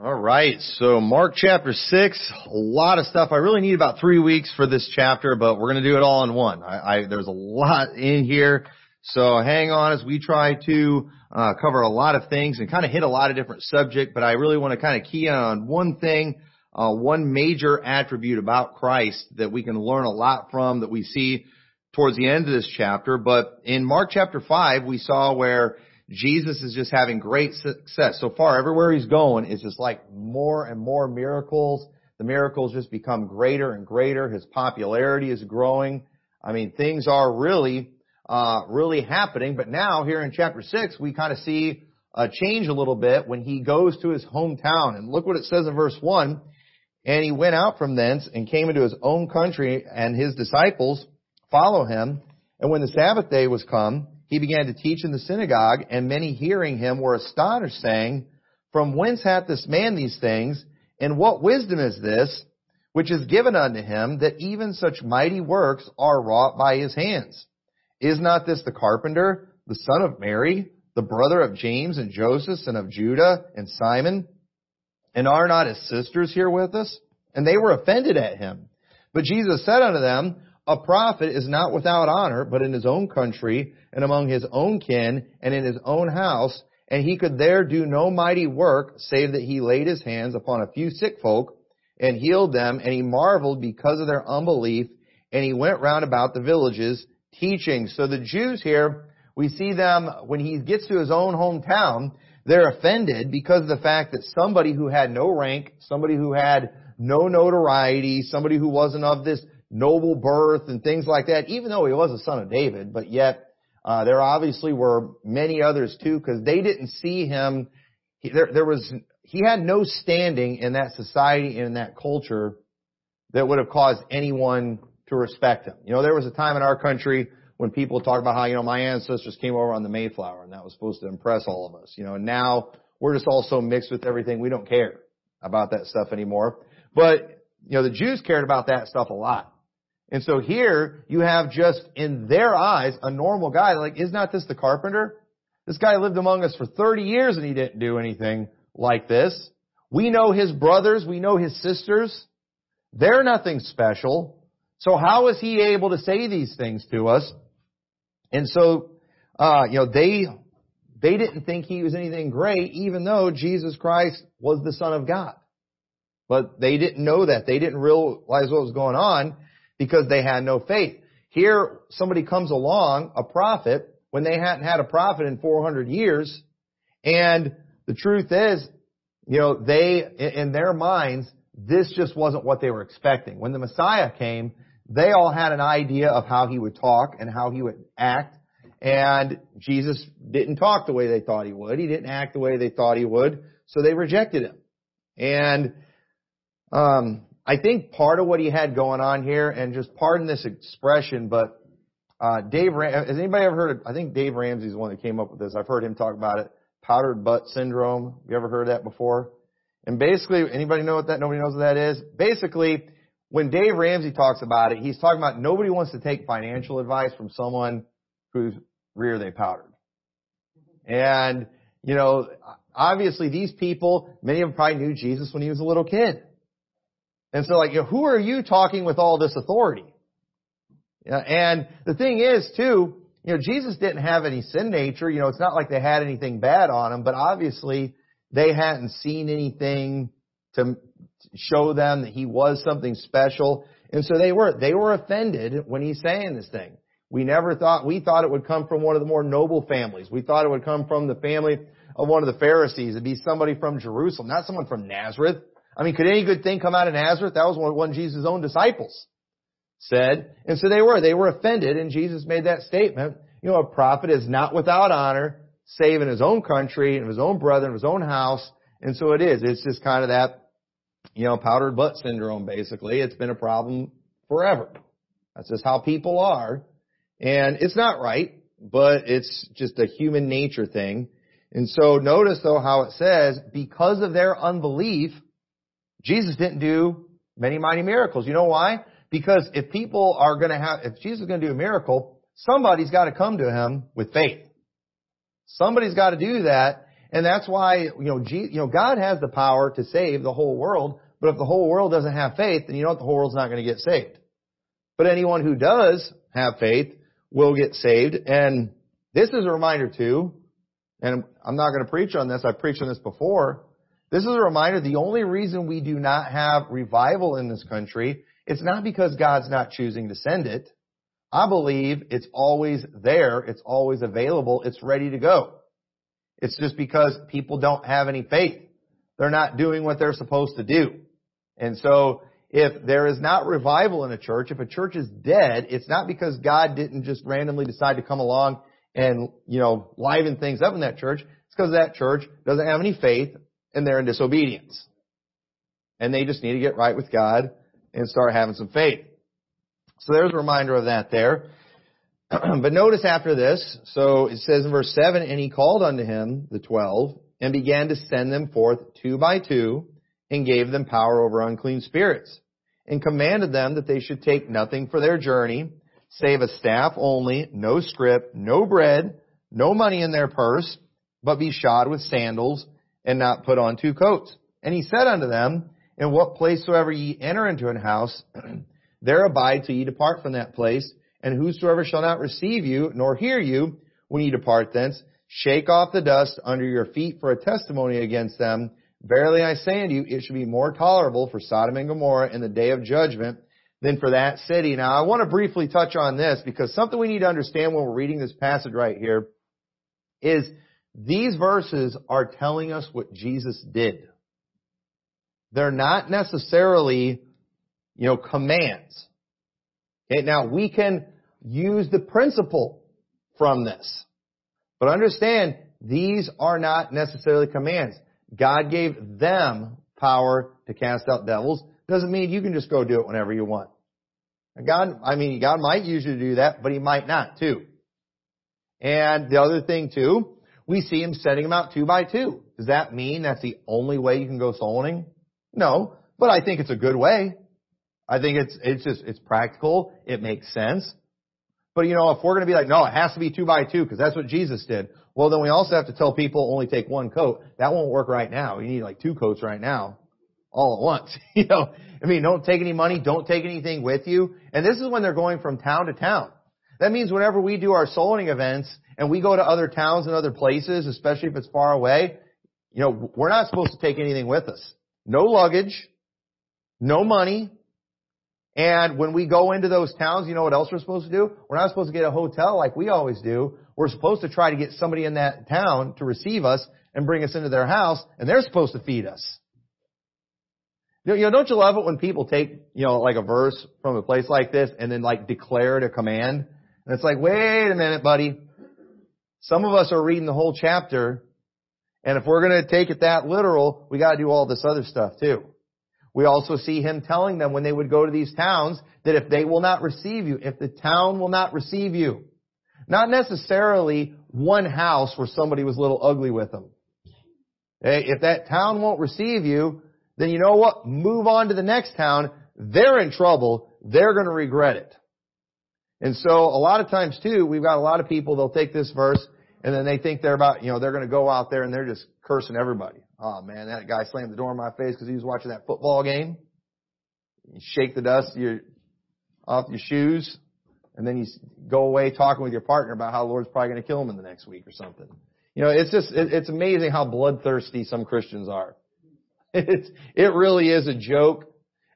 All right, so Mark chapter 6, a lot of stuff. I really need about three weeks for this chapter, but we're going to do it all in one. I, I, there's a lot in here, so hang on as we try to uh, cover a lot of things and kind of hit a lot of different subjects, but I really want to kind of key on one thing, uh, one major attribute about Christ that we can learn a lot from that we see towards the end of this chapter. But in Mark chapter 5, we saw where Jesus is just having great success. So far, everywhere he's going, is just like more and more miracles. The miracles just become greater and greater. His popularity is growing. I mean, things are really, uh, really happening. But now, here in chapter 6, we kind of see a change a little bit when he goes to his hometown. And look what it says in verse 1. And he went out from thence and came into his own country, and his disciples follow him. And when the Sabbath day was come, he began to teach in the synagogue, and many hearing him were astonished, saying, From whence hath this man these things? And what wisdom is this, which is given unto him, that even such mighty works are wrought by his hands? Is not this the carpenter, the son of Mary, the brother of James and Joseph, and of Judah and Simon? And are not his sisters here with us? And they were offended at him. But Jesus said unto them, a prophet is not without honor, but in his own country, and among his own kin, and in his own house, and he could there do no mighty work, save that he laid his hands upon a few sick folk, and healed them, and he marveled because of their unbelief, and he went round about the villages, teaching. So the Jews here, we see them, when he gets to his own hometown, they're offended because of the fact that somebody who had no rank, somebody who had no notoriety, somebody who wasn't of this noble birth and things like that, even though he was a son of David, but yet uh, there obviously were many others too, because they didn't see him. He, there, there was he had no standing in that society and in that culture that would have caused anyone to respect him. You know, there was a time in our country when people talk about how you know my ancestors came over on the Mayflower and that was supposed to impress all of us. You know, and now we're just all so mixed with everything we don't care about that stuff anymore. But you know, the Jews cared about that stuff a lot. And so here you have just in their eyes a normal guy. Like, is not this the carpenter? This guy lived among us for 30 years and he didn't do anything like this. We know his brothers. We know his sisters. They're nothing special. So how is he able to say these things to us? And so, uh, you know, they, they didn't think he was anything great, even though Jesus Christ was the Son of God. But they didn't know that. They didn't realize what was going on because they had no faith. Here, somebody comes along, a prophet, when they hadn't had a prophet in 400 years, and the truth is, you know, they, in their minds, this just wasn't what they were expecting. When the Messiah came, they all had an idea of how he would talk and how he would act, and Jesus didn't talk the way they thought he would. He didn't act the way they thought he would, so they rejected him. And um, I think part of what he had going on here, and just pardon this expression, but uh, Dave, Ram- has anybody ever heard of, I think Dave Ramsey's the one that came up with this. I've heard him talk about it. Powdered butt syndrome. You ever heard that before? And basically, anybody know what that, nobody knows what that is? Basically, when Dave Ramsey talks about it, he's talking about nobody wants to take financial advice from someone whose rear they powdered. And, you know, obviously these people, many of them probably knew Jesus when he was a little kid. And so like, who are you talking with all this authority? And the thing is too, you know, Jesus didn't have any sin nature. You know, it's not like they had anything bad on him, but obviously they hadn't seen anything to show them that he was something special. And so they were, they were offended when he's saying this thing. We never thought, we thought it would come from one of the more noble families. We thought it would come from the family of one of the Pharisees. It'd be somebody from Jerusalem, not someone from Nazareth. I mean, could any good thing come out of Nazareth? That was what one of Jesus' own disciples said. And so they were. They were offended, and Jesus made that statement. You know, a prophet is not without honor, save in his own country, and his own brother, and his own house. And so it is. It's just kind of that, you know, powdered butt syndrome, basically. It's been a problem forever. That's just how people are. And it's not right, but it's just a human nature thing. And so notice though how it says, because of their unbelief, Jesus didn't do many mighty miracles. You know why? Because if people are going to have, if Jesus is going to do a miracle, somebody's got to come to him with faith. Somebody's got to do that. And that's why, you know, G, you know, God has the power to save the whole world, but if the whole world doesn't have faith, then you know what? The whole world's not going to get saved. But anyone who does have faith will get saved. And this is a reminder too, and I'm not going to preach on this, I've preached on this before. This is a reminder, the only reason we do not have revival in this country, it's not because God's not choosing to send it. I believe it's always there, it's always available, it's ready to go. It's just because people don't have any faith. They're not doing what they're supposed to do. And so, if there is not revival in a church, if a church is dead, it's not because God didn't just randomly decide to come along and, you know, liven things up in that church. It's because that church doesn't have any faith and they're in disobedience. And they just need to get right with God and start having some faith. So there's a reminder of that there. but notice after this, so it says in verse 7, and he called unto him the twelve and began to send them forth two by two and gave them power over unclean spirits and commanded them that they should take nothing for their journey save a staff only, no scrip, no bread, no money in their purse, but be shod with sandals and not put on two coats. And he said unto them, In what place soever ye enter into an house, there abide till ye depart from that place, and whosoever shall not receive you, nor hear you, when ye depart thence, shake off the dust under your feet for a testimony against them. Verily I say unto you, it should be more tolerable for Sodom and Gomorrah in the day of judgment than for that city. Now I want to briefly touch on this because something we need to understand when we're reading this passage right here is these verses are telling us what Jesus did. They're not necessarily, you know, commands. Okay, now we can use the principle from this. But understand, these are not necessarily commands. God gave them power to cast out devils. Doesn't mean you can just go do it whenever you want. God, I mean, God might use you to do that, but He might not too. And the other thing too, we see Him setting them out two by two. Does that mean that's the only way you can go soul winning? No, but I think it's a good way. I think it's, it's just, it's practical. It makes sense. But you know, if we're going to be like, no, it has to be two by two because that's what Jesus did. Well, then we also have to tell people only take one coat. That won't work right now. You need like two coats right now all at once. you know, I mean, don't take any money, don't take anything with you. And this is when they're going from town to town. That means whenever we do our soul winning events and we go to other towns and other places, especially if it's far away, you know, we're not supposed to take anything with us. No luggage, no money. And when we go into those towns, you know what else we're supposed to do? We're not supposed to get a hotel like we always do. We're supposed to try to get somebody in that town to receive us and bring us into their house, and they're supposed to feed us. You know, don't you love it when people take, you know, like a verse from a place like this and then like declare it a command? And it's like, wait a minute, buddy. Some of us are reading the whole chapter, and if we're going to take it that literal, we got to do all this other stuff too. We also see him telling them when they would go to these towns that if they will not receive you, if the town will not receive you, not necessarily one house where somebody was a little ugly with them. If that town won't receive you, then you know what? Move on to the next town. They're in trouble. They're going to regret it. And so a lot of times too, we've got a lot of people, they'll take this verse and then they think they're about, you know, they're going to go out there and they're just cursing everybody. Oh man, that guy slammed the door in my face because he was watching that football game. You shake the dust your, off your shoes and then you go away talking with your partner about how the Lord's probably going to kill him in the next week or something. You know, it's just, it's amazing how bloodthirsty some Christians are. It's, it really is a joke.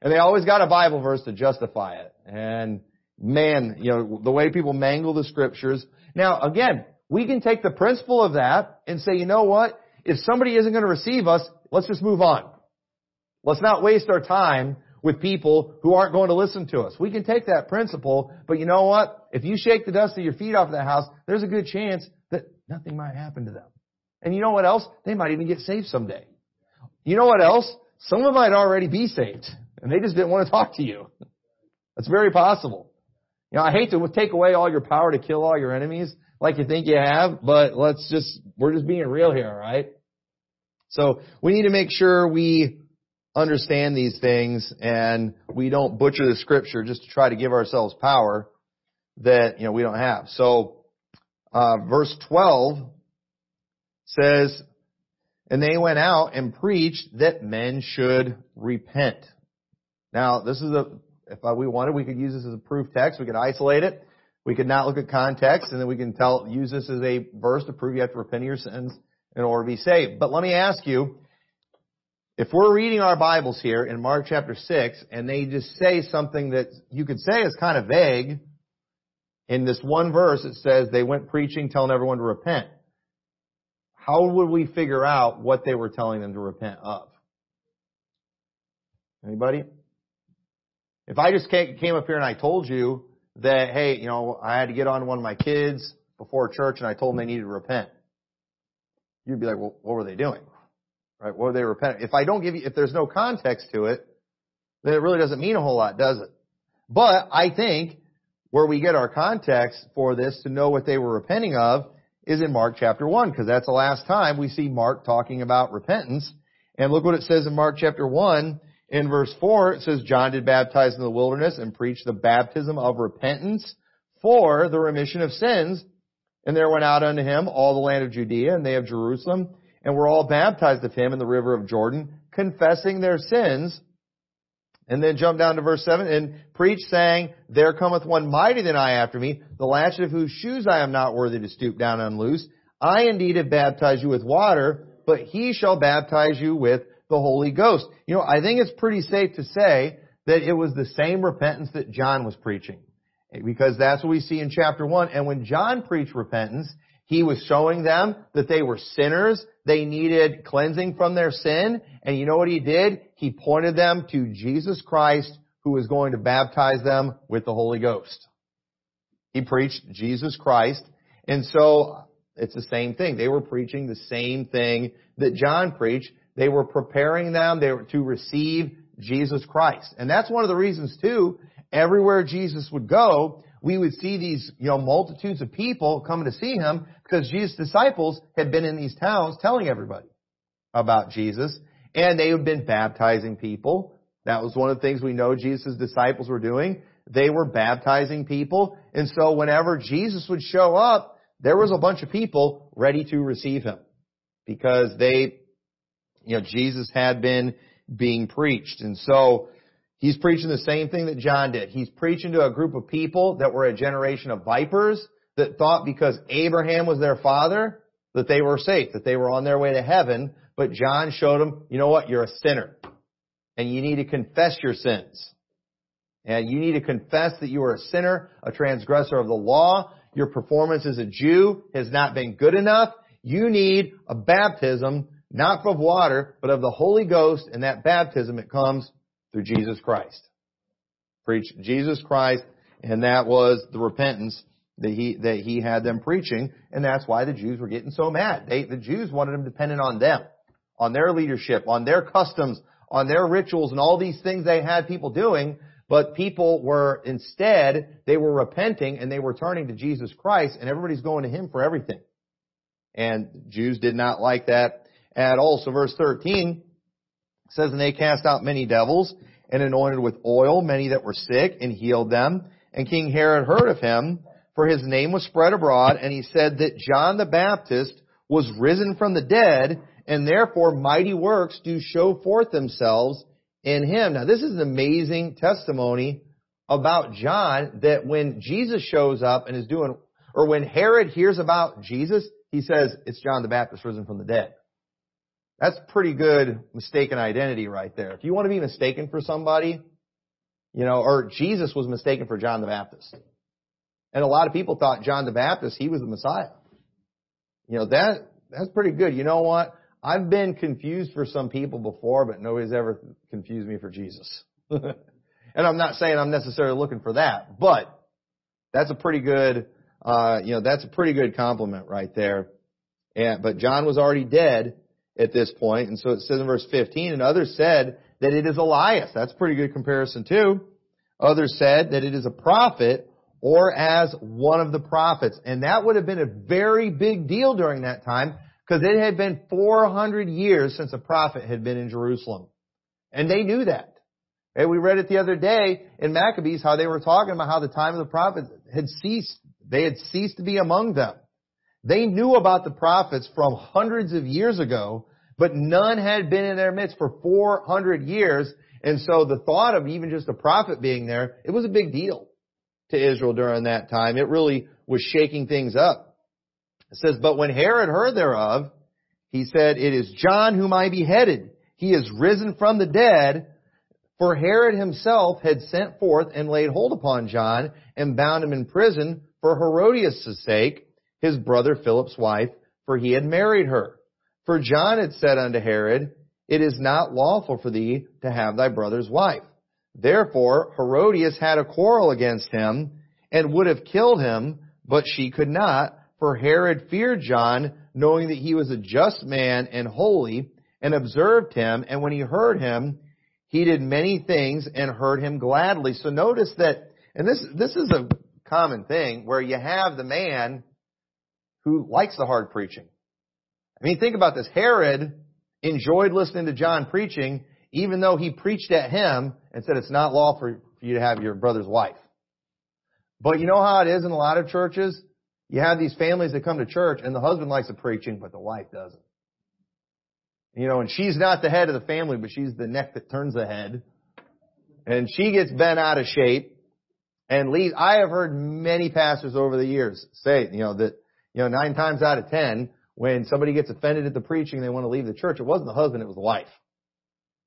And they always got a Bible verse to justify it. And man, you know, the way people mangle the scriptures. Now again, we can take the principle of that and say, you know what? If somebody isn't going to receive us, let's just move on. Let's not waste our time with people who aren't going to listen to us. We can take that principle, but you know what? If you shake the dust of your feet off of that house, there's a good chance that nothing might happen to them. And you know what else? They might even get saved someday. You know what else? Some of them might already be saved, and they just didn't want to talk to you. That's very possible. You know, I hate to take away all your power to kill all your enemies like you think you have, but let's just, we're just being real here, alright? So, we need to make sure we understand these things and we don't butcher the scripture just to try to give ourselves power that, you know, we don't have. So, uh, verse 12 says, And they went out and preached that men should repent. Now, this is a, if uh, we wanted, we could use this as a proof text. We could isolate it. We could not look at context, and then we can tell, use this as a verse to prove you have to repent of your sins in order to be saved. But let me ask you, if we're reading our Bibles here in Mark chapter 6, and they just say something that you could say is kind of vague, in this one verse it says they went preaching, telling everyone to repent. How would we figure out what they were telling them to repent of? Anybody? If I just came up here and I told you that, hey, you know, I had to get on one of my kids before church and I told them they needed to repent, you'd be like, well, what were they doing? Right? What were they repenting? If I don't give you, if there's no context to it, then it really doesn't mean a whole lot, does it? But I think where we get our context for this to know what they were repenting of is in Mark chapter 1, because that's the last time we see Mark talking about repentance. And look what it says in Mark chapter 1 in verse 4. It says, John did baptize in the wilderness and preach the baptism of repentance for the remission of sins. And there went out unto him all the land of Judea and they of Jerusalem, and were all baptized of him in the river of Jordan, confessing their sins. And then jump down to verse 7 and preach saying, There cometh one mighty than I after me, the latchet of whose shoes I am not worthy to stoop down and unloose. I indeed have baptized you with water, but he shall baptize you with the Holy Ghost. You know, I think it's pretty safe to say that it was the same repentance that John was preaching. Because that's what we see in chapter 1. And when John preached repentance, he was showing them that they were sinners. They needed cleansing from their sin. And you know what he did? He pointed them to Jesus Christ who was going to baptize them with the Holy Ghost. He preached Jesus Christ. And so it's the same thing. They were preaching the same thing that John preached. They were preparing them they were to receive Jesus Christ. And that's one of the reasons too, everywhere Jesus would go, we would see these, you know, multitudes of people coming to see him because Jesus' disciples had been in these towns telling everybody about Jesus and they had been baptizing people. That was one of the things we know Jesus' disciples were doing. They were baptizing people. And so whenever Jesus would show up, there was a bunch of people ready to receive him because they you know, Jesus had been being preached. And so, he's preaching the same thing that John did. He's preaching to a group of people that were a generation of vipers that thought because Abraham was their father, that they were safe, that they were on their way to heaven. But John showed them, you know what, you're a sinner. And you need to confess your sins. And you need to confess that you are a sinner, a transgressor of the law. Your performance as a Jew has not been good enough. You need a baptism not of water, but of the Holy Ghost, and that baptism, it comes through Jesus Christ. Preach Jesus Christ, and that was the repentance that he, that he had them preaching, and that's why the Jews were getting so mad. They, the Jews wanted him dependent on them, on their leadership, on their customs, on their rituals, and all these things they had people doing, but people were, instead, they were repenting and they were turning to Jesus Christ, and everybody's going to Him for everything. And Jews did not like that at all. So verse 13 says, And they cast out many devils and anointed with oil many that were sick and healed them. And King Herod heard of him, for his name was spread abroad, and he said that John the Baptist was risen from the dead, and therefore mighty works do show forth themselves in him. Now this is an amazing testimony about John that when Jesus shows up and is doing, or when Herod hears about Jesus, he says, it's John the Baptist risen from the dead. That's pretty good mistaken identity right there. If you want to be mistaken for somebody, you know, or Jesus was mistaken for John the Baptist. And a lot of people thought John the Baptist, he was the Messiah. You know, that, that's pretty good. You know what? I've been confused for some people before, but nobody's ever confused me for Jesus. and I'm not saying I'm necessarily looking for that, but that's a pretty good, uh, you know, that's a pretty good compliment right there. And, but John was already dead at this point. And so it says in verse 15, and others said that it is Elias. That's pretty good comparison too. Others said that it is a prophet or as one of the prophets. And that would have been a very big deal during that time because it had been 400 years since a prophet had been in Jerusalem. And they knew that. And we read it the other day in Maccabees how they were talking about how the time of the prophets had ceased. They had ceased to be among them. They knew about the prophets from hundreds of years ago, But none had been in their midst for 400 years. And so the thought of even just a prophet being there, it was a big deal to Israel during that time. It really was shaking things up. It says, but when Herod heard thereof, he said, it is John whom I beheaded. He is risen from the dead. For Herod himself had sent forth and laid hold upon John and bound him in prison for Herodias' sake, his brother Philip's wife, for he had married her. For John had said unto Herod, It is not lawful for thee to have thy brother's wife. Therefore Herodias had a quarrel against him and would have killed him, but she could not, for Herod feared John, knowing that he was a just man and holy, and observed him, and when he heard him, he did many things and heard him gladly. So notice that, and this, this is a common thing, where you have the man who likes the hard preaching. I mean, think about this. Herod enjoyed listening to John preaching, even though he preached at him and said it's not lawful for you to have your brother's wife. But you know how it is in a lot of churches? You have these families that come to church and the husband likes the preaching, but the wife doesn't. You know, and she's not the head of the family, but she's the neck that turns the head. And she gets bent out of shape and leaves. I have heard many pastors over the years say, you know, that, you know, nine times out of ten, when somebody gets offended at the preaching and they want to leave the church, it wasn't the husband, it was the wife.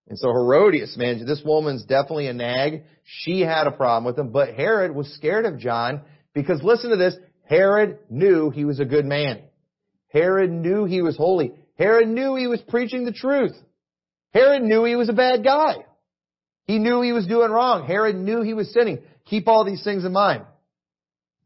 And so Herodias, man, this woman's definitely a nag. She had a problem with him, but Herod was scared of John because listen to this, Herod knew he was a good man. Herod knew he was holy. Herod knew he was preaching the truth. Herod knew he was a bad guy. He knew he was doing wrong. Herod knew he was sinning. Keep all these things in mind.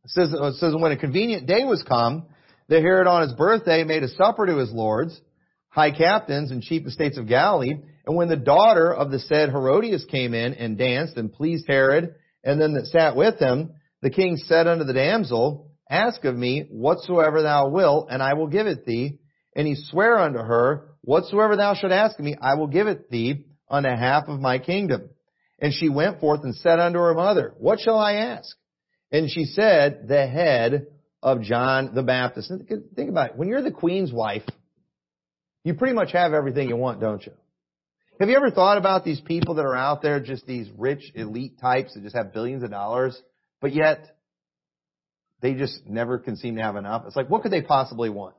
It says, it says when a convenient day was come, the Herod on his birthday made a supper to his lords, high captains and chief estates of Galilee. And when the daughter of the said Herodias came in and danced and pleased Herod, and then that sat with him, the king said unto the damsel, Ask of me whatsoever thou wilt, and I will give it thee. And he sware unto her, Whatsoever thou shalt ask of me, I will give it thee on the half of my kingdom. And she went forth and said unto her mother, What shall I ask? And she said, The head of John the Baptist. And think about it. When you're the queen's wife, you pretty much have everything you want, don't you? Have you ever thought about these people that are out there, just these rich elite types that just have billions of dollars, but yet they just never can seem to have enough? It's like, what could they possibly want?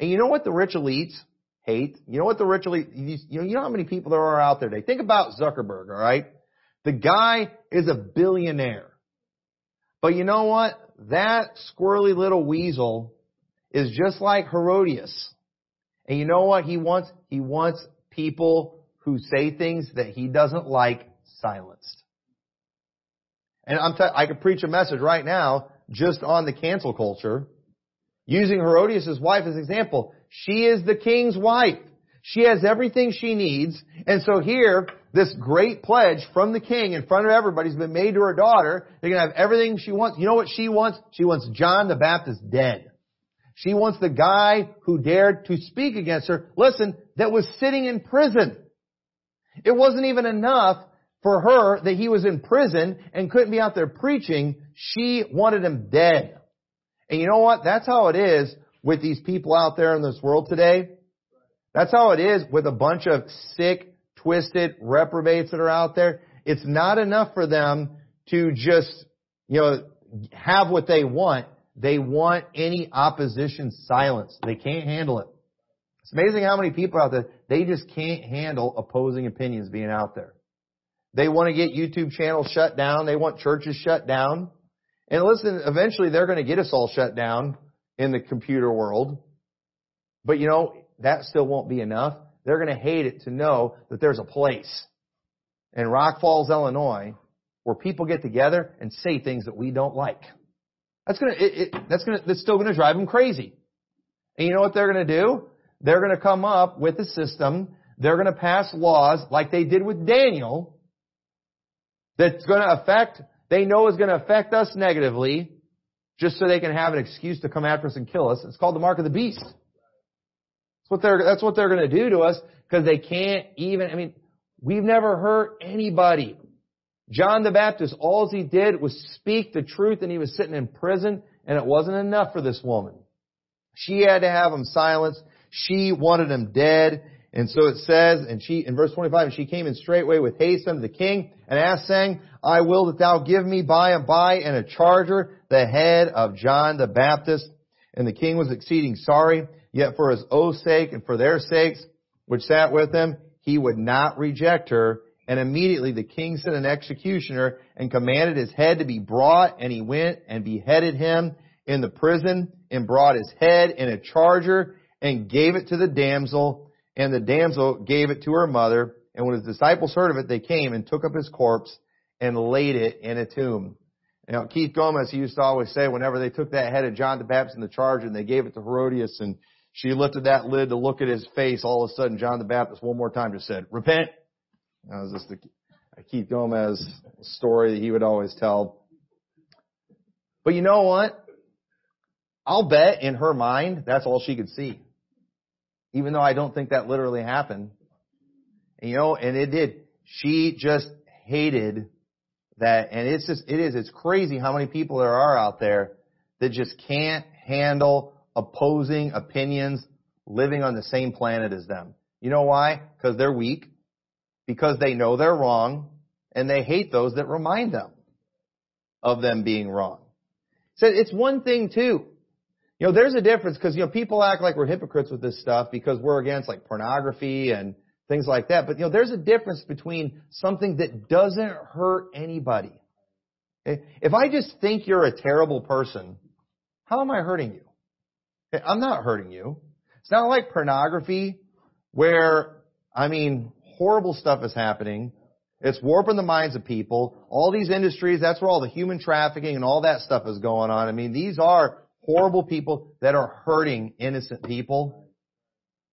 And you know what the rich elites hate? You know what the rich elites, you know, you know how many people there are out there today? Think about Zuckerberg, alright? The guy is a billionaire. But you know what? That squirrely little weasel is just like Herodias. And you know what he wants? He wants people who say things that he doesn't like silenced. And I'm t- I could preach a message right now just on the cancel culture using Herodias' wife as example. She is the king's wife. She has everything she needs. And so here, this great pledge from the king in front of everybody has been made to her daughter. They're going to have everything she wants. You know what she wants? She wants John the Baptist dead. She wants the guy who dared to speak against her, listen, that was sitting in prison. It wasn't even enough for her that he was in prison and couldn't be out there preaching. She wanted him dead. And you know what? That's how it is with these people out there in this world today. That's how it is with a bunch of sick, twisted reprobates that are out there. It's not enough for them to just, you know, have what they want. They want any opposition silenced. They can't handle it. It's amazing how many people out there, they just can't handle opposing opinions being out there. They want to get YouTube channels shut down. They want churches shut down. And listen, eventually they're going to get us all shut down in the computer world. But you know, that still won't be enough. They're going to hate it to know that there's a place in Rock Falls, Illinois, where people get together and say things that we don't like. That's gonna, it, it, that's gonna, that's still gonna drive them crazy. And you know what they're gonna do? They're gonna come up with a system. They're gonna pass laws like they did with Daniel that's gonna affect, they know is gonna affect us negatively just so they can have an excuse to come after us and kill us. It's called the mark of the beast. That's what they're, that's what they're gonna do to us because they can't even, I mean, we've never hurt anybody. John the Baptist, all he did was speak the truth and he was sitting in prison and it wasn't enough for this woman. She had to have him silenced. She wanted him dead. And so it says, and she, in verse 25, and she came in straightway with haste unto the king and asked saying, I will that thou give me by and by and a charger the head of John the Baptist. And the king was exceeding sorry, yet for his oath's sake and for their sakes, which sat with him, he would not reject her. And immediately the king sent an executioner and commanded his head to be brought, and he went and beheaded him in the prison and brought his head in a charger and gave it to the damsel, and the damsel gave it to her mother. And when his disciples heard of it, they came and took up his corpse and laid it in a tomb. Now, Keith Gomez, he used to always say whenever they took that head of John the Baptist in the charger and they gave it to Herodias and she lifted that lid to look at his face, all of a sudden John the Baptist one more time just said, repent. That was just the Keith Gomez story that he would always tell. But you know what? I'll bet in her mind that's all she could see. Even though I don't think that literally happened. And, you know, and it did. She just hated that, and it's just, it is, it's crazy how many people there are out there that just can't handle opposing opinions living on the same planet as them. You know why? Because they're weak, because they know they're wrong, and they hate those that remind them of them being wrong. So it's one thing too. You know, there's a difference because, you know, people act like we're hypocrites with this stuff because we're against like pornography and things like that. But, you know, there's a difference between something that doesn't hurt anybody. Okay? If I just think you're a terrible person, how am I hurting you? I'm not hurting you. It's not like pornography where, I mean, horrible stuff is happening. It's warping the minds of people. All these industries, that's where all the human trafficking and all that stuff is going on. I mean, these are horrible people that are hurting innocent people.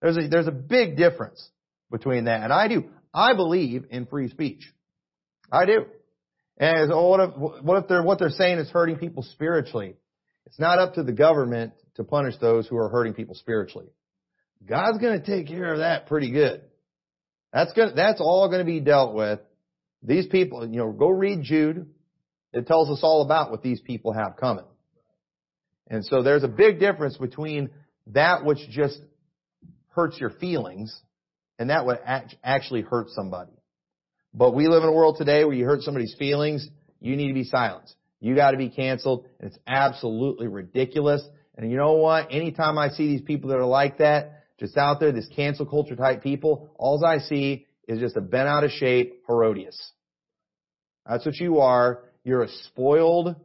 There's a, there's a big difference between that. And I do. I believe in free speech. I do. And so what if, what if they're, what they're saying is hurting people spiritually? It's not up to the government to punish those who are hurting people spiritually. God's going to take care of that pretty good. That's going that's all going to be dealt with. These people, you know, go read Jude. It tells us all about what these people have coming. And so there's a big difference between that which just hurts your feelings and that would actually hurt somebody. But we live in a world today where you hurt somebody's feelings, you need to be silenced. You got to be canceled, and it's absolutely ridiculous. And you know what? Anytime I see these people that are like that, just out there, this cancel culture type people, all I see is just a bent out of shape Herodias. That's what you are. You're a spoiled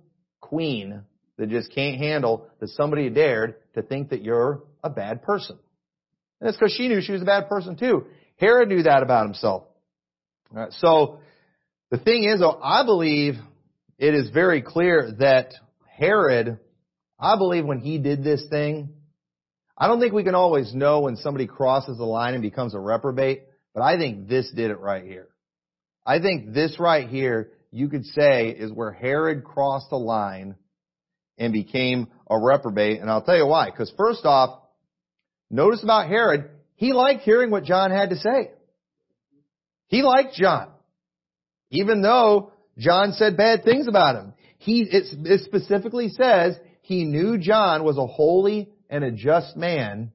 queen that just can't handle that somebody dared to think that you're a bad person. And it's because she knew she was a bad person too. Herod knew that about himself. So the thing is, though, I believe it is very clear that Herod, I believe when he did this thing, I don't think we can always know when somebody crosses the line and becomes a reprobate, but I think this did it right here. I think this right here, you could say, is where Herod crossed the line and became a reprobate. And I'll tell you why. Because first off, notice about Herod, he liked hearing what John had to say. He liked John. Even though John said bad things about him. He, it, it specifically says he knew John was a holy and a just man,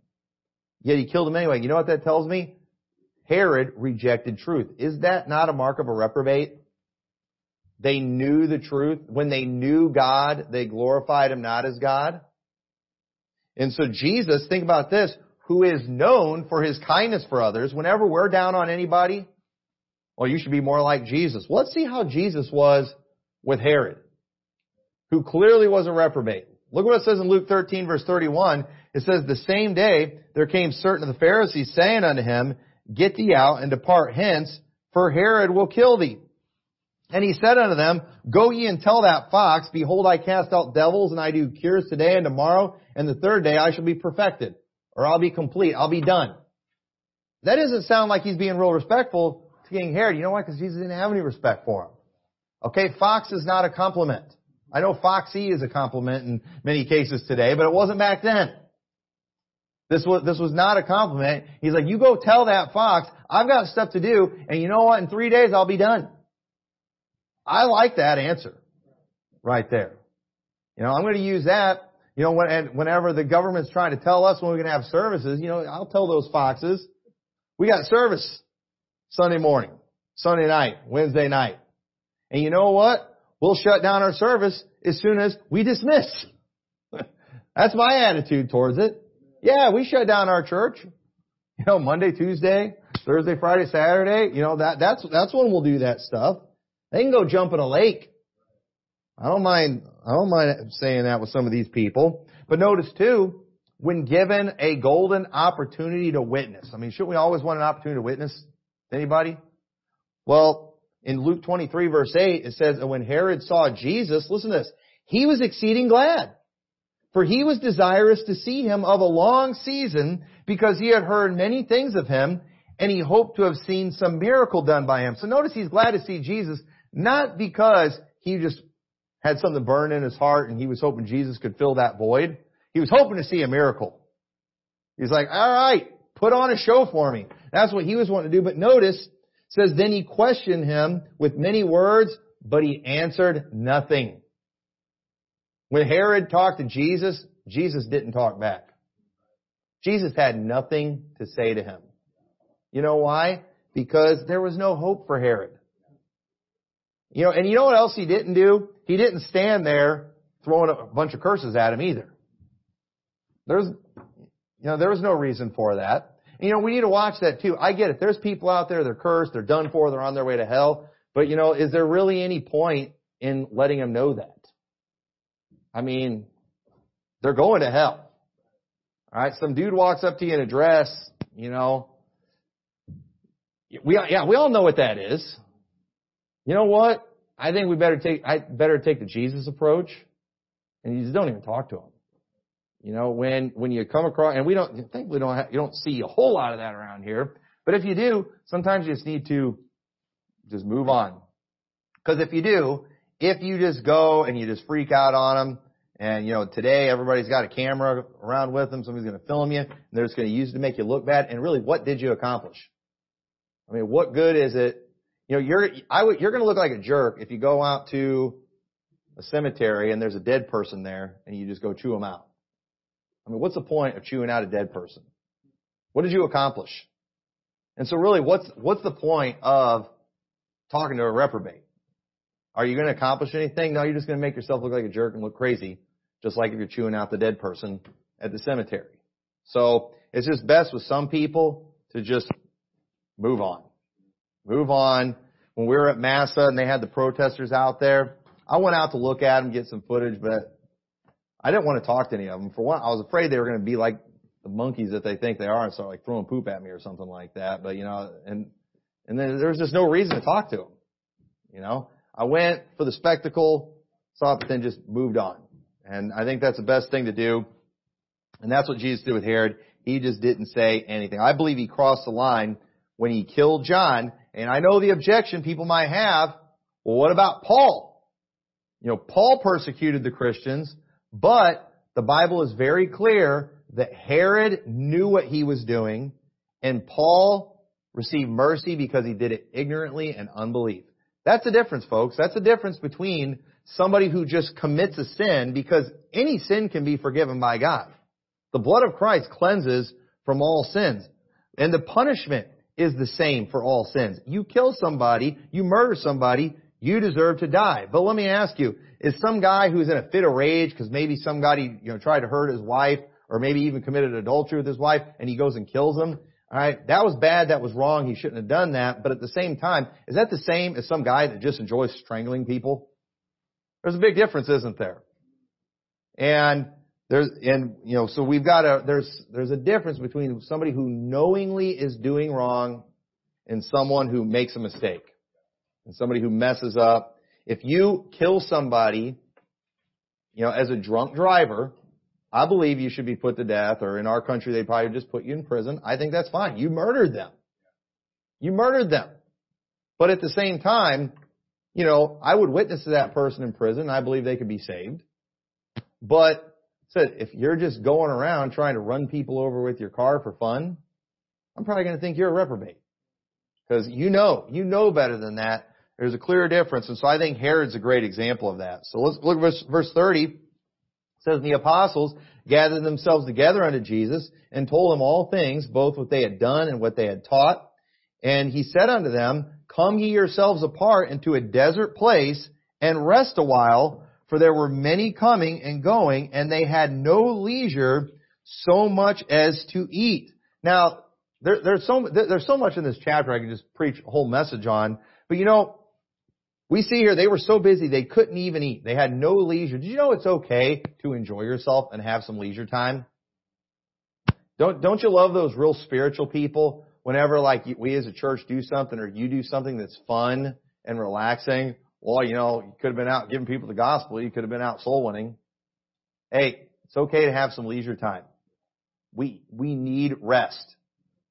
yet he killed him anyway. You know what that tells me? Herod rejected truth. Is that not a mark of a reprobate? They knew the truth. When they knew God, they glorified Him not as God. And so Jesus, think about this, who is known for His kindness for others, whenever we're down on anybody, well, you should be more like Jesus. Well, let's see how Jesus was with Herod, who clearly was a reprobate. Look what it says in Luke 13 verse 31. It says, the same day there came certain of the Pharisees saying unto him, Get thee out and depart hence, for Herod will kill thee. And he said unto them, Go ye and tell that fox, Behold, I cast out devils, and I do cures today and tomorrow, and the third day I shall be perfected. Or I'll be complete. I'll be done. That doesn't sound like he's being real respectful to King Herod. You know why? Because Jesus didn't have any respect for him. Okay, fox is not a compliment. I know foxy is a compliment in many cases today, but it wasn't back then. This was, this was not a compliment. He's like, you go tell that fox, I've got stuff to do, and you know what? In three days I'll be done. I like that answer right there. You know, I'm going to use that. You know, when, whenever the government's trying to tell us when we're going to have services, you know, I'll tell those foxes, we got service Sunday morning, Sunday night, Wednesday night. And you know what? We'll shut down our service as soon as we dismiss. That's my attitude towards it. Yeah, we shut down our church. You know, Monday, Tuesday, Thursday, Friday, Saturday, you know, that, that's, that's when we'll do that stuff. They can go jump in a lake. I don't mind, I don't mind saying that with some of these people. But notice too, when given a golden opportunity to witness, I mean, shouldn't we always want an opportunity to witness? Anybody? Well, in Luke 23 verse 8, it says, and when Herod saw Jesus, listen to this, he was exceeding glad. For he was desirous to see him of a long season because he had heard many things of him and he hoped to have seen some miracle done by him. So notice he's glad to see Jesus, not because he just had something burn in his heart and he was hoping Jesus could fill that void. He was hoping to see a miracle. He's like, all right, put on a show for me. That's what he was wanting to do. But notice, says, then he questioned him with many words, but he answered nothing. When Herod talked to Jesus, Jesus didn't talk back. Jesus had nothing to say to him. You know why? Because there was no hope for Herod. You know, and you know what else he didn't do? He didn't stand there throwing a bunch of curses at him either. There's, you know, there was no reason for that. And, you know, we need to watch that too. I get it. There's people out there, they're cursed, they're done for, they're on their way to hell. But, you know, is there really any point in letting them know that? I mean, they're going to hell. Alright, some dude walks up to you in a dress, you know. We, yeah, we all know what that is. You know what? I think we better take, I better take the Jesus approach and you just don't even talk to him. You know, when, when you come across, and we don't, think we don't, have, you don't see a whole lot of that around here, but if you do, sometimes you just need to just move on. Cause if you do, if you just go and you just freak out on them, and you know, today everybody's got a camera around with them, somebody's gonna film you, and they're just gonna use it to make you look bad, and really, what did you accomplish? I mean, what good is it you know, you're, I would, you're to look like a jerk if you go out to a cemetery and there's a dead person there and you just go chew them out. Mean, what's the point of chewing out a dead person? What did you accomplish? And so really, what's, what's the point of talking to a reprobate? Are you going to accomplish anything? No, you're just going to make yourself look like a jerk and look crazy, just like if you're chewing out the dead person at the cemetery. So it's just best with some people to just move on. Move on. When we were at Massa and they had the protesters out there, I went out to look at them, get some footage, but I didn't want to talk to any of them. For one, I was afraid they were going to be like the monkeys that they think they are and start like throwing poop at me or something like that. But you know, and and then there was just no reason to talk to them. You know, I went for the spectacle, saw it, but then just moved on. And I think that's the best thing to do. And that's what Jesus did with Herod. He just didn't say anything. I believe he crossed the line when he killed John and I know the objection people might have, well, what about Paul? You know, Paul persecuted the Christians, but the Bible is very clear that Herod knew what he was doing, and Paul received mercy because he did it ignorantly and unbelief. That's the difference, folks. That's the difference between somebody who just commits a sin because any sin can be forgiven by God. The blood of Christ cleanses from all sins. And the punishment is the same for all sins. You kill somebody, you murder somebody, you deserve to die. But let me ask you, is some guy who's in a fit of rage because maybe somebody, you know, tried to hurt his wife or maybe even committed adultery with his wife and he goes and kills him? Alright, that was bad, that was wrong, he shouldn't have done that, but at the same time, is that the same as some guy that just enjoys strangling people? There's a big difference, isn't there? And there's, and, you know, so we've got a, there's, there's a difference between somebody who knowingly is doing wrong and someone who makes a mistake. And somebody who messes up. If you kill somebody, you know, as a drunk driver, I believe you should be put to death, or in our country they'd probably just put you in prison. I think that's fine. You murdered them. You murdered them. But at the same time, you know, I would witness to that person in prison. I believe they could be saved. But said, if you're just going around trying to run people over with your car for fun, I'm probably going to think you're a reprobate. Because you know, you know better than that. There's a clear difference. And so I think Herod's a great example of that. So let's look at verse, verse 30. It says, the apostles gathered themselves together unto Jesus and told him all things, both what they had done and what they had taught. And he said unto them, Come ye yourselves apart into a desert place and rest a while, for there were many coming and going, and they had no leisure so much as to eat. Now, there, there's so there's so much in this chapter I could just preach a whole message on, but you know, we see here they were so busy they couldn't even eat. They had no leisure. Did you know it's okay to enjoy yourself and have some leisure time? Don't don't you love those real spiritual people? Whenever like we as a church do something or you do something that's fun and relaxing, well, you know, you could have been out giving people the gospel. You could have been out soul winning. Hey, it's okay to have some leisure time. We we need rest.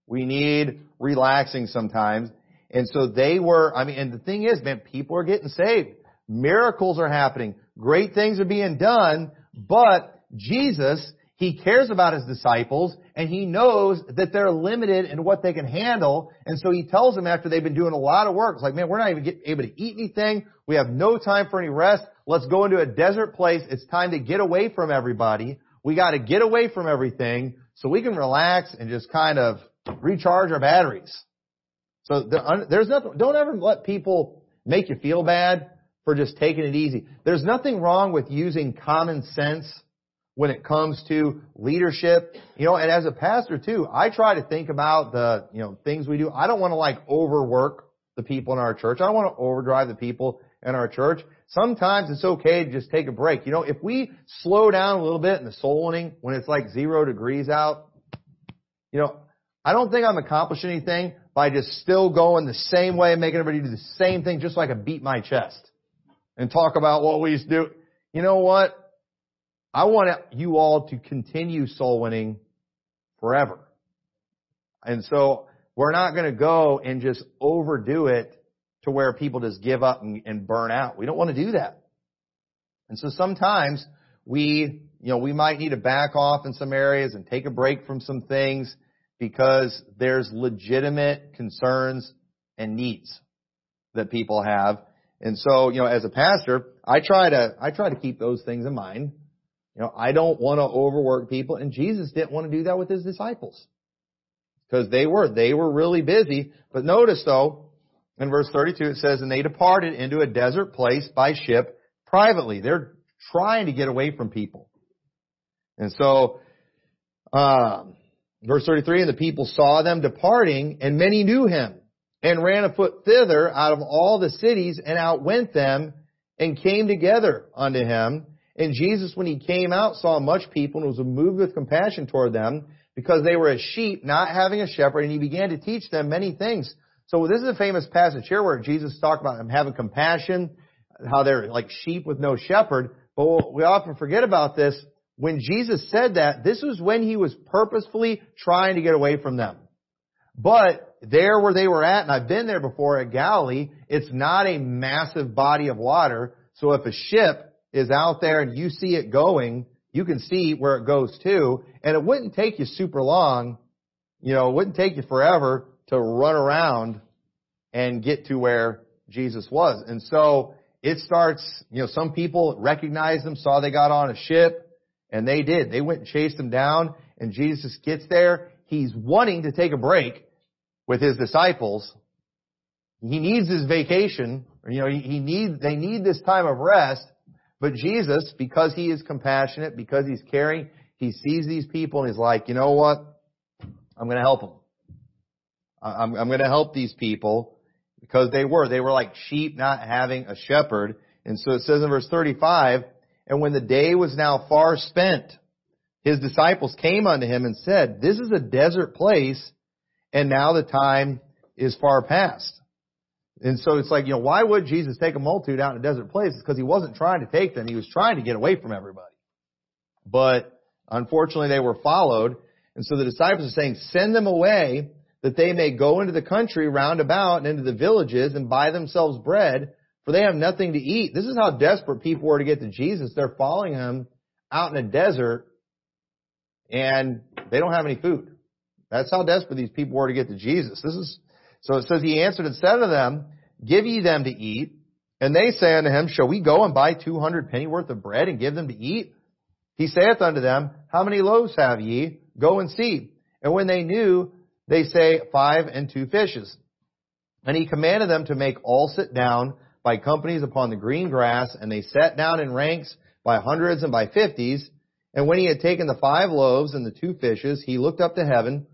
We need relaxing sometimes. And so they were, I mean, and the thing is, man, people are getting saved. Miracles are happening. Great things are being done, but Jesus, He cares about His disciples and He knows that they're limited in what they can handle. And so He tells them after they've been doing a lot of work, it's like, man, we're not even get, able to eat anything. We have no time for any rest. Let's go into a desert place. It's time to get away from everybody. We got to get away from everything so we can relax and just kind of recharge our batteries. So there's nothing, don't ever let people make you feel bad for just taking it easy. There's nothing wrong with using common sense when it comes to leadership. You know, and as a pastor too, I try to think about the, you know, things we do. I don't want to like overwork the people in our church. I don't want to overdrive the people in our church. Sometimes it's okay to just take a break. You know, if we slow down a little bit in the soul winning when it's like zero degrees out, you know, I don't think I'm accomplishing anything by just still going the same way and making everybody do the same thing just so I beat my chest and talk about what we used to do. You know what? I want you all to continue soul winning forever. And so we're not going to go and just overdo it to where people just give up and, and burn out. We don't want to do that. And so sometimes we, you know, we might need to back off in some areas and take a break from some things because there's legitimate concerns and needs that people have. And so, you know, as a pastor, I try to, I try to keep those things in mind. You know, I don't want to overwork people and Jesus didn't want to do that with his disciples. Because they were, they were really busy. But notice though, in verse 32 it says, and they departed into a desert place by ship privately. They're trying to get away from people. And so, um, Verse 33, and the people saw them departing, and many knew him, and ran afoot thither out of all the cities, and outwent them, and came together unto him. And Jesus, when he came out, saw much people, and was moved with compassion toward them, because they were as sheep, not having a shepherd, and he began to teach them many things. So this is a famous passage here where Jesus talked about them having compassion, how they're like sheep with no shepherd. But we often forget about this when Jesus said that, this was when he was purposefully trying to get away from them. But there where they were at, and I've been there before at Galilee, it's not a massive body of water. So if a ship is out there and you see it going, you can see where it goes to, and it wouldn't take you super long, you know, it wouldn't take you forever to run around and get to where Jesus was. And so it starts, you know, some people recognized them, saw they got on a ship, and they did. They went and chased him down, and Jesus gets there. He's wanting to take a break with his disciples. He needs his vacation. You know, he needs, they need this time of rest. But Jesus, because he is compassionate, because he's caring, he sees these people and he's like, you know what? I'm going to help them. I'm, I'm going to help these people because they were. They were like sheep not having a shepherd. And so it says in verse 35, and when the day was now far spent, his disciples came unto him and said, This is a desert place, and now the time is far past. And so it's like, you know, why would Jesus take a multitude out in a desert place? It's because he wasn't trying to take them. He was trying to get away from everybody. But unfortunately they were followed. And so the disciples are saying, send them away that they may go into the country round about and into the villages and buy themselves bread for they have nothing to eat. This is how desperate people were to get to Jesus. They're following him out in a desert and they don't have any food. That's how desperate these people were to get to Jesus. This is, so it says he answered and said to them, give ye them to eat. And they say unto him, shall we go and buy 200 penny worth of bread and give them to eat? He saith unto them, How many loaves have ye? Go and see. And when they knew, they say, Five and two fishes. And he commanded them to make all sit down by companies upon the green grass, and they sat down in ranks by hundreds and by fifties. And when he had taken the five loaves and the two fishes, he looked up to heaven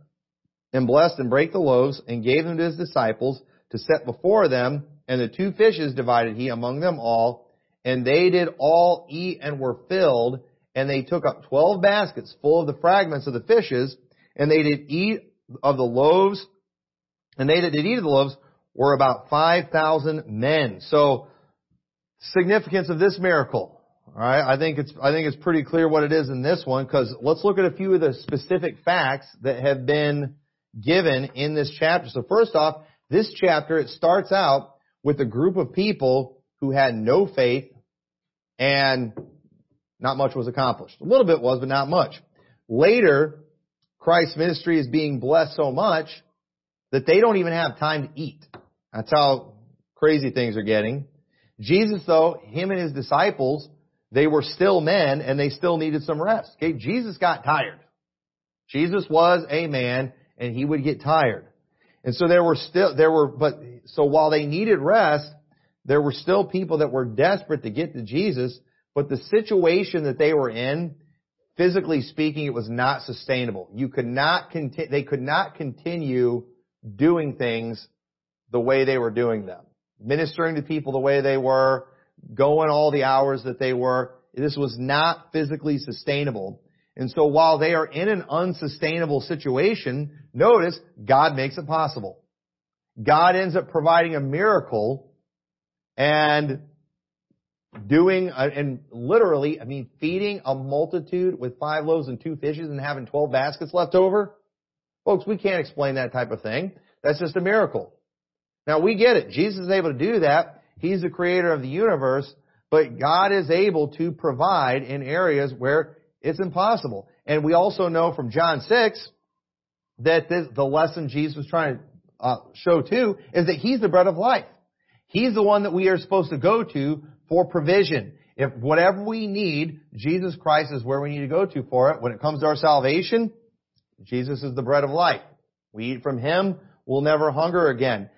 and blessed and brake the loaves and gave them to his disciples to set before them. And the two fishes divided he among them all. And they did all eat and were filled. And they took up twelve baskets full of the fragments of the fishes. And they did eat of the loaves. And they that did eat of the loaves were about 5,000 men. So, significance of this miracle. Alright, I think it's, I think it's pretty clear what it is in this one, because let's look at a few of the specific facts that have been given in this chapter. So first off, this chapter, it starts out with a group of people who had no faith and not much was accomplished. A little bit was, but not much. Later, Christ's ministry is being blessed so much that they don't even have time to eat. That's how crazy things are getting. Jesus though, him and his disciples, they were still men and they still needed some rest. Okay, Jesus got tired. Jesus was a man and he would get tired. And so there were still, there were, but, so while they needed rest, there were still people that were desperate to get to Jesus, but the situation that they were in, physically speaking, it was not sustainable. You could not conti- they could not continue doing things the way they were doing them. Ministering to people the way they were, going all the hours that they were. This was not physically sustainable. And so while they are in an unsustainable situation, notice God makes it possible. God ends up providing a miracle and doing, and literally, I mean, feeding a multitude with five loaves and two fishes and having 12 baskets left over. Folks, we can't explain that type of thing. That's just a miracle. Now we get it. Jesus is able to do that. He's the creator of the universe, but God is able to provide in areas where it's impossible. And we also know from John 6 that this, the lesson Jesus was trying to uh, show too is that He's the bread of life. He's the one that we are supposed to go to for provision. If whatever we need, Jesus Christ is where we need to go to for it. When it comes to our salvation, Jesus is the bread of life. We eat from Him, we'll never hunger again.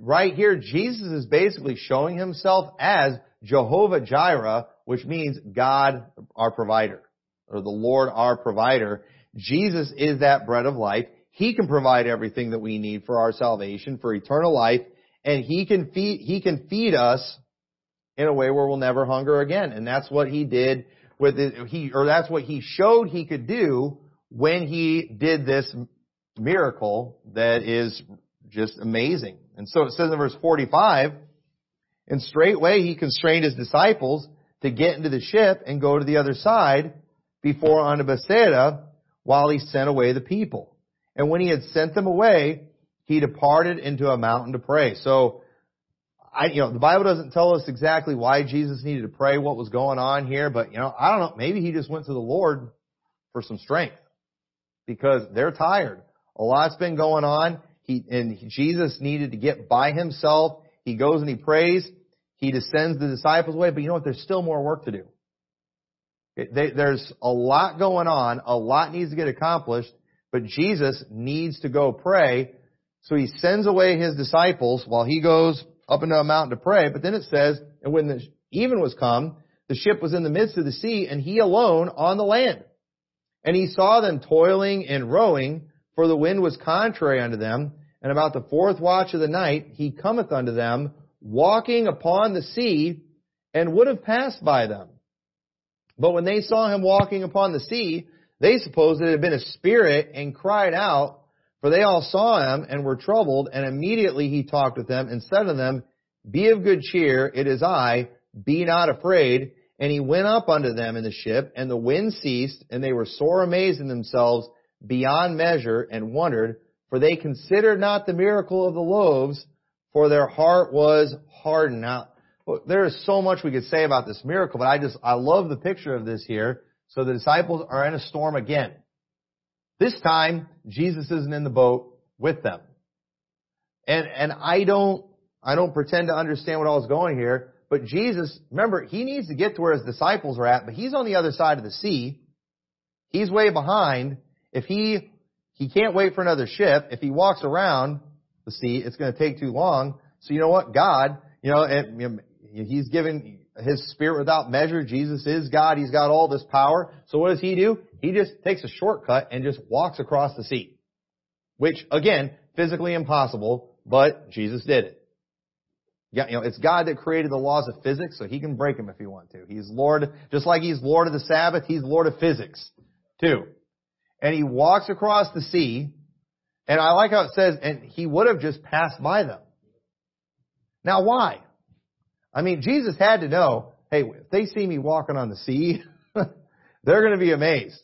Right here, Jesus is basically showing Himself as Jehovah Jireh, which means God, our provider or the Lord our provider. Jesus is that bread of life. He can provide everything that we need for our salvation, for eternal life, and He can feed, He can feed us in a way where we'll never hunger again. And that's what He did with it, He, or that's what He showed He could do when He did this miracle that is just amazing. And so it says in verse 45, and straightway He constrained His disciples to get into the ship and go to the other side, before unto Bethsaida while he sent away the people. And when he had sent them away, he departed into a mountain to pray. So, I, you know, the Bible doesn't tell us exactly why Jesus needed to pray, what was going on here, but you know, I don't know, maybe he just went to the Lord for some strength. Because they're tired. A lot's been going on. He, and Jesus needed to get by himself. He goes and he prays. He descends the disciples away, but you know what? There's still more work to do. They, there's a lot going on, a lot needs to get accomplished, but Jesus needs to go pray. So he sends away his disciples while he goes up into a mountain to pray. But then it says, and when the even was come, the ship was in the midst of the sea, and he alone on the land. And he saw them toiling and rowing, for the wind was contrary unto them. And about the fourth watch of the night, he cometh unto them, walking upon the sea, and would have passed by them. But when they saw him walking upon the sea, they supposed it had been a spirit and cried out, for they all saw him and were troubled, and immediately he talked with them and said to them, Be of good cheer, it is I, be not afraid. And he went up unto them in the ship, and the wind ceased, and they were sore amazed in themselves beyond measure, and wondered, for they considered not the miracle of the loaves, for their heart was hardened. Now, there is so much we could say about this miracle, but I just, I love the picture of this here. So the disciples are in a storm again. This time, Jesus isn't in the boat with them. And, and I don't, I don't pretend to understand what all is going here, but Jesus, remember, he needs to get to where his disciples are at, but he's on the other side of the sea. He's way behind. If he, he can't wait for another ship. If he walks around the sea, it's going to take too long. So you know what? God, you know, and, he's given his spirit without measure. Jesus is God. He's got all this power. So what does he do? He just takes a shortcut and just walks across the sea. Which, again, physically impossible, but Jesus did it. Yeah, you know, it's God that created the laws of physics, so He can break them if He wants to. He's Lord, just like He's Lord of the Sabbath, He's Lord of physics, too. And He walks across the sea, and I like how it says, and He would have just passed by them. Now why? I mean, Jesus had to know, hey, if they see me walking on the sea, they're going to be amazed.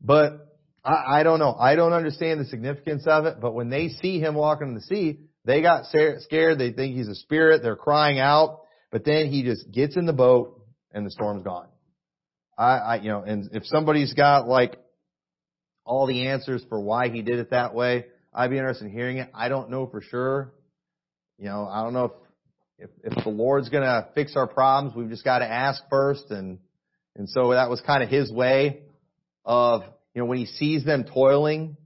But I, I don't know. I don't understand the significance of it, but when they see him walking on the sea, they got scared. They think he's a spirit. They're crying out. But then he just gets in the boat and the storm's gone. I, I, you know, and if somebody's got like all the answers for why he did it that way, I'd be interested in hearing it. I don't know for sure. You know, I don't know if if, if the Lord's going to fix our problems, we've just got to ask first. And, and so that was kind of his way of, you know, when he sees them toiling,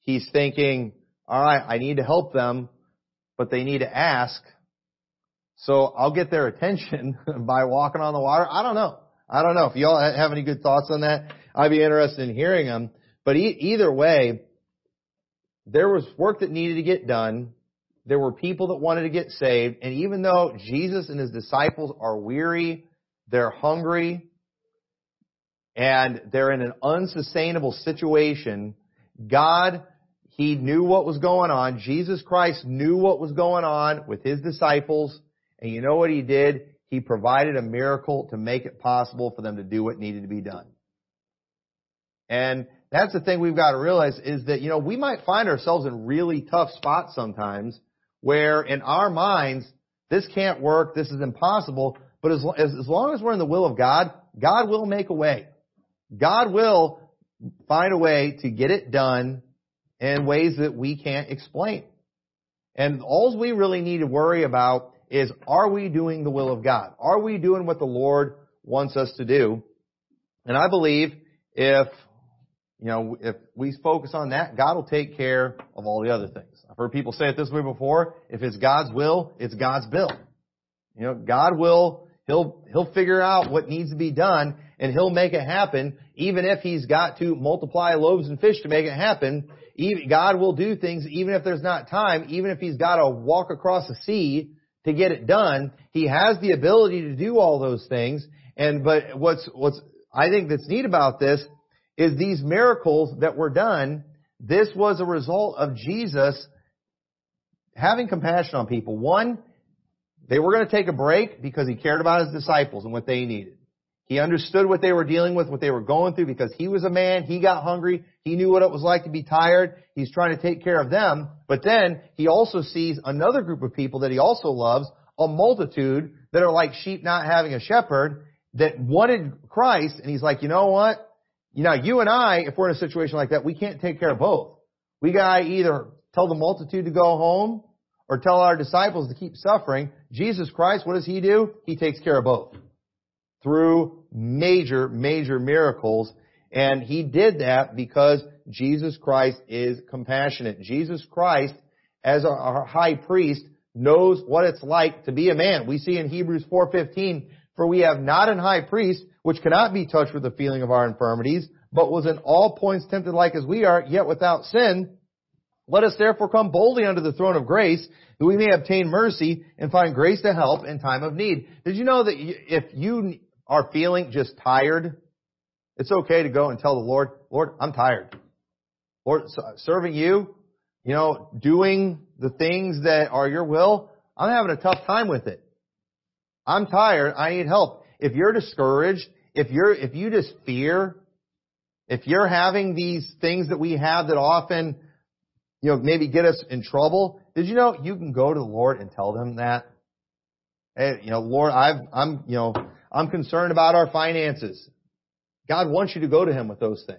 he's thinking, all right, I need to help them, but they need to ask. So I'll get their attention by walking on the water. I don't know. I don't know. If y'all have any good thoughts on that, I'd be interested in hearing them. But e- either way, there was work that needed to get done. There were people that wanted to get saved. And even though Jesus and his disciples are weary, they're hungry, and they're in an unsustainable situation, God, He knew what was going on. Jesus Christ knew what was going on with His disciples. And you know what He did? He provided a miracle to make it possible for them to do what needed to be done. And that's the thing we've got to realize is that, you know, we might find ourselves in really tough spots sometimes where in our minds, this can't work, this is impossible, but as, as, as long as we're in the will of God, God will make a way. God will find a way to get it done in ways that we can't explain. And all we really need to worry about is, are we doing the will of God? Are we doing what the Lord wants us to do? And I believe if, you know, if we focus on that, God will take care of all the other things. I've heard people say it this way before. If it's God's will, it's God's bill. You know, God will, He'll, He'll figure out what needs to be done and He'll make it happen even if He's got to multiply loaves and fish to make it happen. God will do things even if there's not time, even if He's got to walk across the sea to get it done. He has the ability to do all those things. And, but what's, what's, I think that's neat about this is these miracles that were done, this was a result of Jesus having compassion on people. One, they were going to take a break because he cared about his disciples and what they needed. He understood what they were dealing with, what they were going through because he was a man, he got hungry, he knew what it was like to be tired, he's trying to take care of them, but then he also sees another group of people that he also loves, a multitude that are like sheep not having a shepherd that wanted Christ and he's like, you know what? You know, you and I, if we're in a situation like that, we can't take care of both. We gotta either tell the multitude to go home or tell our disciples to keep suffering. Jesus Christ, what does He do? He takes care of both. Through major, major miracles. And He did that because Jesus Christ is compassionate. Jesus Christ, as our high priest, knows what it's like to be a man. We see in Hebrews 4.15, for we have not an high priest which cannot be touched with the feeling of our infirmities, but was in all points tempted like as we are, yet without sin. Let us therefore come boldly unto the throne of grace, that we may obtain mercy and find grace to help in time of need. Did you know that if you are feeling just tired, it's okay to go and tell the Lord, Lord, I'm tired. Lord, serving you, you know, doing the things that are your will, I'm having a tough time with it. I'm tired. I need help. If you're discouraged, if you're, if you just fear, if you're having these things that we have that often you know, maybe get us in trouble. Did you know you can go to the Lord and tell them that? Hey, you know, Lord, I've, I'm, you know, I'm concerned about our finances. God wants you to go to Him with those things.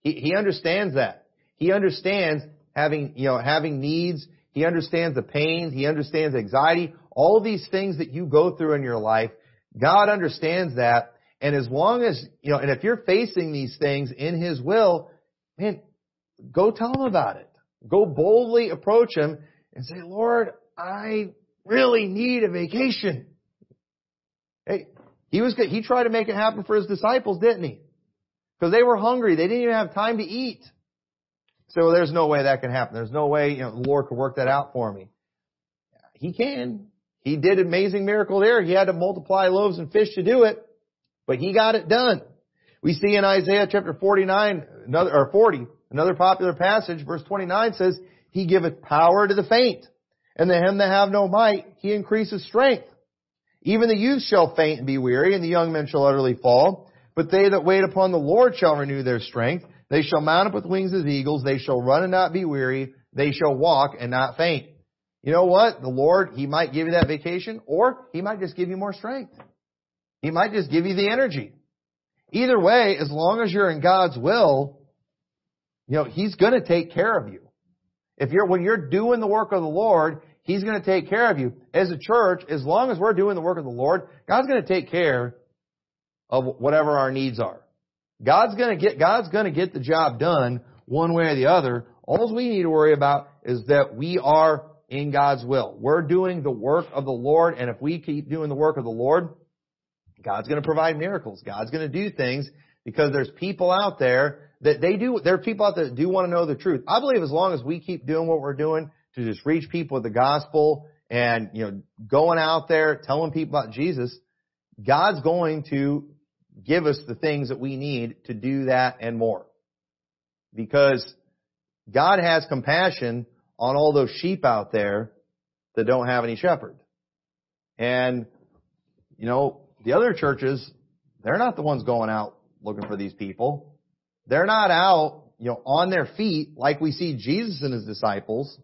He, he understands that. He understands having, you know, having needs. He understands the pains. He understands anxiety. All these things that you go through in your life, God understands that. And as long as, you know, and if you're facing these things in His will, man, go tell Him about it. Go boldly approach Him and say, Lord, I really need a vacation. Hey, he was, good. he tried to make it happen for his disciples, didn't he? Because they were hungry. They didn't even have time to eat. So there's no way that can happen. There's no way, you know, the Lord could work that out for me. He can. He did amazing miracle there. He had to multiply loaves and fish to do it, but he got it done. We see in Isaiah chapter 49, another, or 40, another popular passage, verse 29 says, He giveth power to the faint, and to him that have no might, He increases strength. Even the youth shall faint and be weary, and the young men shall utterly fall. But they that wait upon the Lord shall renew their strength. They shall mount up with wings as eagles. They shall run and not be weary. They shall walk and not faint. You know what? The Lord, He might give you that vacation, or He might just give you more strength. He might just give you the energy. Either way, as long as you're in God's will, you know, He's gonna take care of you. If you're, when you're doing the work of the Lord, He's gonna take care of you. As a church, as long as we're doing the work of the Lord, God's gonna take care of whatever our needs are. God's gonna get, God's gonna get the job done one way or the other. All we need to worry about is that we are in God's will. We're doing the work of the Lord, and if we keep doing the work of the Lord, God's going to provide miracles. God's going to do things because there's people out there that they do, there are people out there that do want to know the truth. I believe as long as we keep doing what we're doing to just reach people with the gospel and, you know, going out there telling people about Jesus, God's going to give us the things that we need to do that and more. Because God has compassion on all those sheep out there that don't have any shepherd. And, you know, the other churches, they're not the ones going out looking for these people. They're not out, you know, on their feet like we see Jesus and his disciples.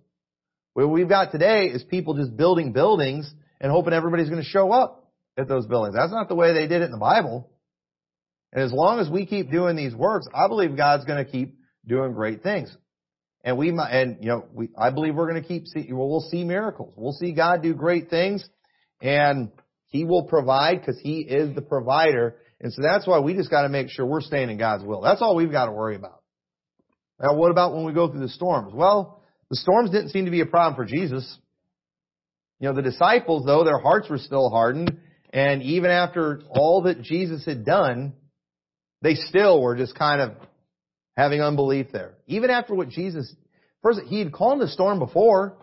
What we've got today is people just building buildings and hoping everybody's going to show up at those buildings. That's not the way they did it in the Bible. And as long as we keep doing these works, I believe God's going to keep doing great things. And we might, and you know, we, I believe we're going to keep see, well, we'll see miracles. We'll see God do great things and He will provide because He is the provider. And so that's why we just got to make sure we're staying in God's will. That's all we've got to worry about. Now what about when we go through the storms? Well, the storms didn't seem to be a problem for Jesus. You know, the disciples though, their hearts were still hardened. And even after all that Jesus had done, they still were just kind of having unbelief there. Even after what Jesus, first, he had calmed the storm before,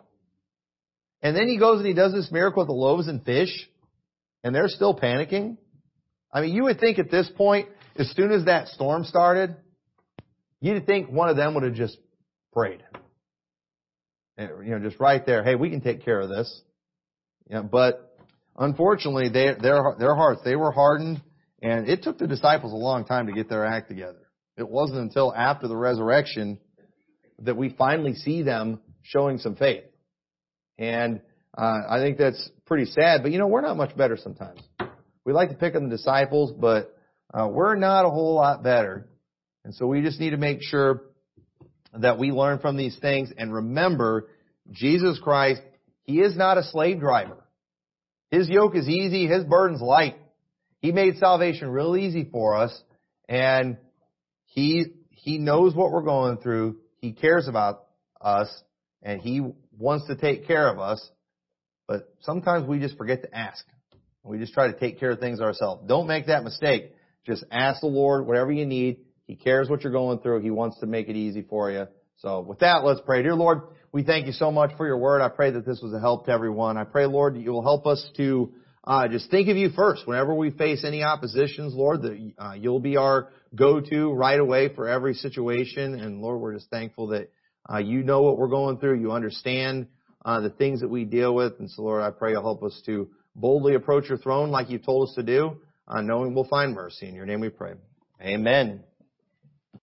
and then he goes and he does this miracle with the loaves and fish, and they're still panicking. I mean, you would think at this point, as soon as that storm started, you'd think one of them would have just prayed. Eh, you know, just right there, hey, we can take care of this. But unfortunately, they, their, their hearts, they were hardened, and it took the disciples a long time to get their act together. It wasn't until after the resurrection that we finally see them showing some faith. And uh, I think that's pretty sad. But you know, we're not much better sometimes. We like to pick on the disciples, but uh, we're not a whole lot better. And so we just need to make sure that we learn from these things and remember Jesus Christ, He is not a slave driver. His yoke is easy, His burden's light. He made salvation real easy for us and he, he knows what we're going through. He cares about us and he wants to take care of us. But sometimes we just forget to ask. We just try to take care of things ourselves. Don't make that mistake. Just ask the Lord whatever you need. He cares what you're going through. He wants to make it easy for you. So with that, let's pray. Dear Lord, we thank you so much for your word. I pray that this was a help to everyone. I pray, Lord, that you will help us to uh, just think of you first. Whenever we face any oppositions, Lord, that uh, you'll be our go-to right away for every situation. And Lord, we're just thankful that uh, you know what we're going through. You understand uh, the things that we deal with. And so, Lord, I pray you'll help us to boldly approach your throne like you've told us to do, uh, knowing we'll find mercy. In your name we pray. Amen.